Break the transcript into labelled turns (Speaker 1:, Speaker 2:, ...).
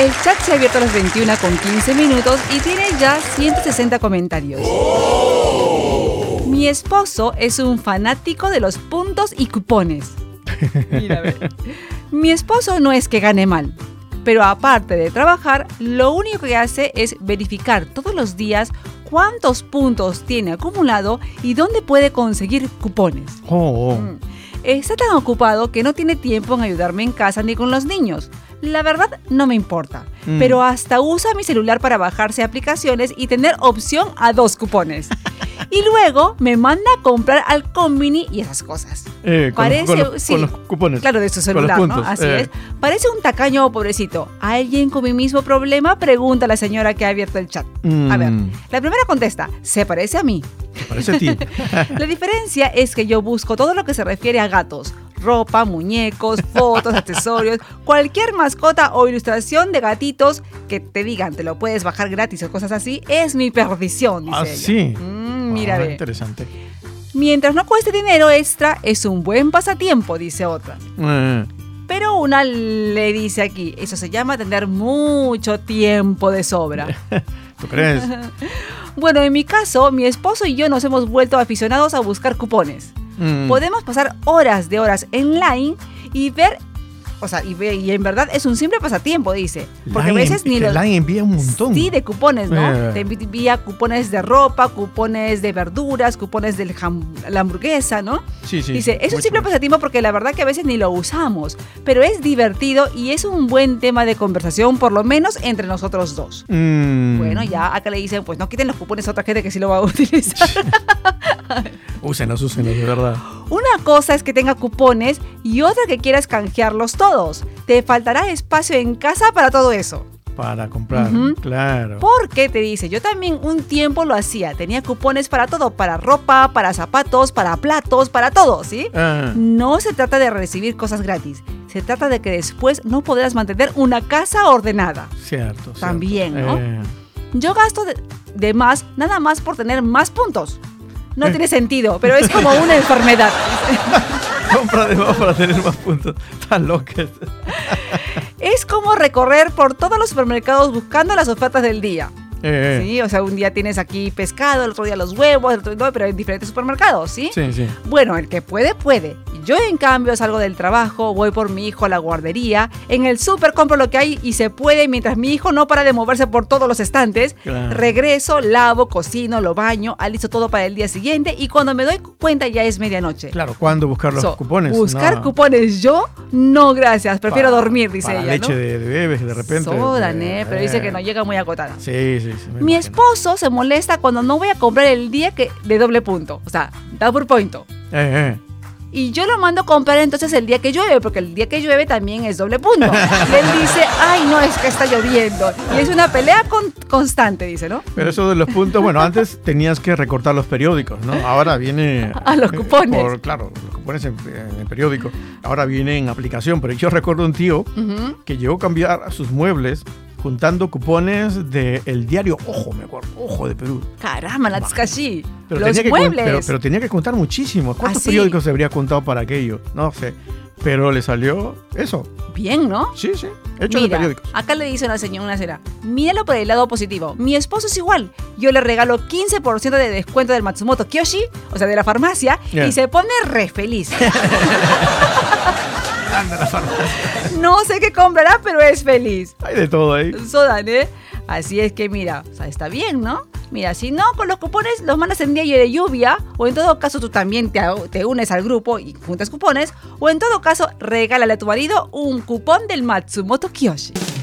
Speaker 1: el chat se ha abierto a las 21 con 15 minutos y tiene ya 160 comentarios. Mi esposo es un fanático de los puntos y cupones. Mira. Mi esposo no es que gane mal, pero aparte de trabajar, lo único que hace es verificar todos los días cuántos puntos tiene acumulado y dónde puede conseguir cupones.
Speaker 2: Oh, oh.
Speaker 1: Mm. Está tan ocupado que no tiene tiempo en ayudarme en casa ni con los niños. La verdad no me importa,
Speaker 2: Mm.
Speaker 1: pero hasta usa mi celular para bajarse aplicaciones y tener opción a dos cupones. y luego me manda a comprar al combini y esas cosas.
Speaker 2: Eh, con,
Speaker 1: Parece,
Speaker 2: con los,
Speaker 1: sí.
Speaker 2: con los cupones.
Speaker 1: Claro, de su celular, ¿no?
Speaker 2: puntos,
Speaker 1: Así
Speaker 2: eh.
Speaker 1: es. Parece un tacaño pobrecito. ¿Alguien con mi mismo problema? Pregunta la señora que ha abierto el chat. A ver,
Speaker 2: Mm.
Speaker 1: la primera contesta, se parece a mí.
Speaker 2: ¿Te parece a ti?
Speaker 1: La diferencia es que yo busco todo lo que se refiere a gatos. Ropa, muñecos, fotos, accesorios, cualquier mascota o ilustración de gatitos que te digan, te lo puedes bajar gratis o cosas así, es mi perdición, dice
Speaker 2: ah,
Speaker 1: ella.
Speaker 2: sí.
Speaker 1: Mm, mira,
Speaker 2: Ah. Interesante.
Speaker 1: Mientras no cueste dinero extra, es un buen pasatiempo, dice otra.
Speaker 2: Eh,
Speaker 1: Pero una le dice aquí, eso se llama tener mucho tiempo de sobra.
Speaker 2: ¿Tú crees?
Speaker 1: Bueno, en mi caso, mi esposo y yo nos hemos vuelto aficionados a buscar cupones.
Speaker 2: Mm.
Speaker 1: Podemos pasar horas de horas en line y ver, o sea, y, ve- y en verdad es un simple pasatiempo, dice. Porque a
Speaker 2: Line-
Speaker 1: veces ni los...
Speaker 2: Line envía un montón.
Speaker 1: Sí, de cupones, ¿no?
Speaker 2: Eh.
Speaker 1: Te envía cupones de ropa, cupones de verduras, cupones de la hamburguesa, ¿no?
Speaker 2: Sí, sí.
Speaker 1: Dice, es un simple
Speaker 2: chulo.
Speaker 1: pasatiempo porque la verdad que a veces ni lo usamos, pero es divertido y es un buen tema de conversación, por lo menos entre nosotros dos.
Speaker 2: Mm.
Speaker 1: Bueno, ya acá le dicen, pues no quiten los cupones a otra gente que sí lo va a utilizar.
Speaker 2: Úsenlos, úsenlos, de verdad.
Speaker 1: Una cosa es que tenga cupones y otra que quieras canjearlos todos. Te faltará espacio en casa para todo eso.
Speaker 2: Para comprar, claro.
Speaker 1: Porque te dice, yo también un tiempo lo hacía. Tenía cupones para todo, para ropa, para zapatos, para platos, para todo, ¿sí?
Speaker 2: Ah,
Speaker 1: No se trata de recibir cosas gratis. Se trata de que después no podrás mantener una casa ordenada.
Speaker 2: cierto. cierto.
Speaker 1: También, ¿no?
Speaker 2: Eh,
Speaker 1: Yo gasto de, de más nada más por tener más puntos. No
Speaker 2: Eh.
Speaker 1: tiene sentido, pero es como una enfermedad.
Speaker 2: compra de más para tener más puntos. Tan locas.
Speaker 1: Es como recorrer por todos los supermercados buscando las ofertas del día.
Speaker 2: Eh,
Speaker 1: Sí, o sea, un día tienes aquí pescado, el otro día los huevos, el otro día, pero en diferentes supermercados, ¿sí?
Speaker 2: sí, sí.
Speaker 1: Bueno, el que puede, puede. Yo, en cambio, salgo del trabajo, voy por mi hijo a la guardería, en el súper compro lo que hay y se puede mientras mi hijo no para de moverse por todos los estantes.
Speaker 2: Claro.
Speaker 1: Regreso, lavo, cocino, lo baño, alisto todo para el día siguiente y cuando me doy cuenta ya es medianoche.
Speaker 2: Claro, ¿cuándo buscar los
Speaker 1: So,
Speaker 2: cupones?
Speaker 1: Buscar
Speaker 2: No.
Speaker 1: cupones yo, no gracias, prefiero
Speaker 2: Para-
Speaker 1: dormir, dice
Speaker 2: para
Speaker 1: ella.
Speaker 2: leche
Speaker 1: ¿no?
Speaker 2: de, de bebés de repente.
Speaker 1: Soda,
Speaker 2: eh,
Speaker 1: ¿eh? Pero dice que no llega muy acotada.
Speaker 2: Sí, sí, sí.
Speaker 1: Mi
Speaker 2: imagino.
Speaker 1: esposo se molesta cuando no voy a comprar el día que de doble punto, o sea, double point.
Speaker 2: Eh, eh.
Speaker 1: Y yo lo mando a comprar entonces el día que llueve, porque el día que llueve también es doble punto. Y él dice, ay, no, es que está lloviendo. Y es una pelea con- constante, dice, ¿no?
Speaker 2: Pero eso de los puntos, bueno, antes tenías que recortar los periódicos, ¿no? Ahora viene...
Speaker 1: A los cupones.
Speaker 2: por- claro, los cupones en, en el periódico. Ahora viene en aplicación, pero yo recuerdo un tío
Speaker 1: Ujú.
Speaker 2: que llegó a cambiar sus muebles juntando cupones del diario Ojo, me acuerdo, Ojo de Perú.
Speaker 1: Caramba, Natsukashi.
Speaker 2: Pero
Speaker 1: Los
Speaker 2: tenía, que,
Speaker 1: muebles.
Speaker 2: pero, pero tenía que contar muchísimo. ¿Cuántos
Speaker 1: ¿Ah,
Speaker 2: periódicos se habría contado para aquello? No sé. Pero le salió eso.
Speaker 1: Bien, ¿no?
Speaker 2: Sí, sí. Hecho de
Speaker 1: Mira,
Speaker 2: periódicos.
Speaker 1: acá le dice una señora, una señora, míralo por el lado positivo. Mi esposo es igual. Yo le regalo 15% de descuento del Matsumoto Kyoshi, o sea, de la farmacia,
Speaker 2: Ya.
Speaker 1: y se pone re feliz.
Speaker 2: Anda la farmacia.
Speaker 1: no sé qué comprará, pero es feliz.
Speaker 2: Hay de todo ahí.
Speaker 1: Sodan, ¿eh? Así es que mira, o sea, está bien, ¿no? Mira, si no, con los cupones los mandas en día de lluvia, o en todo caso tú también te, te unes al grupo y juntas cupones, o en todo caso regálale a tu marido un cupón del Matsumoto
Speaker 3: Radio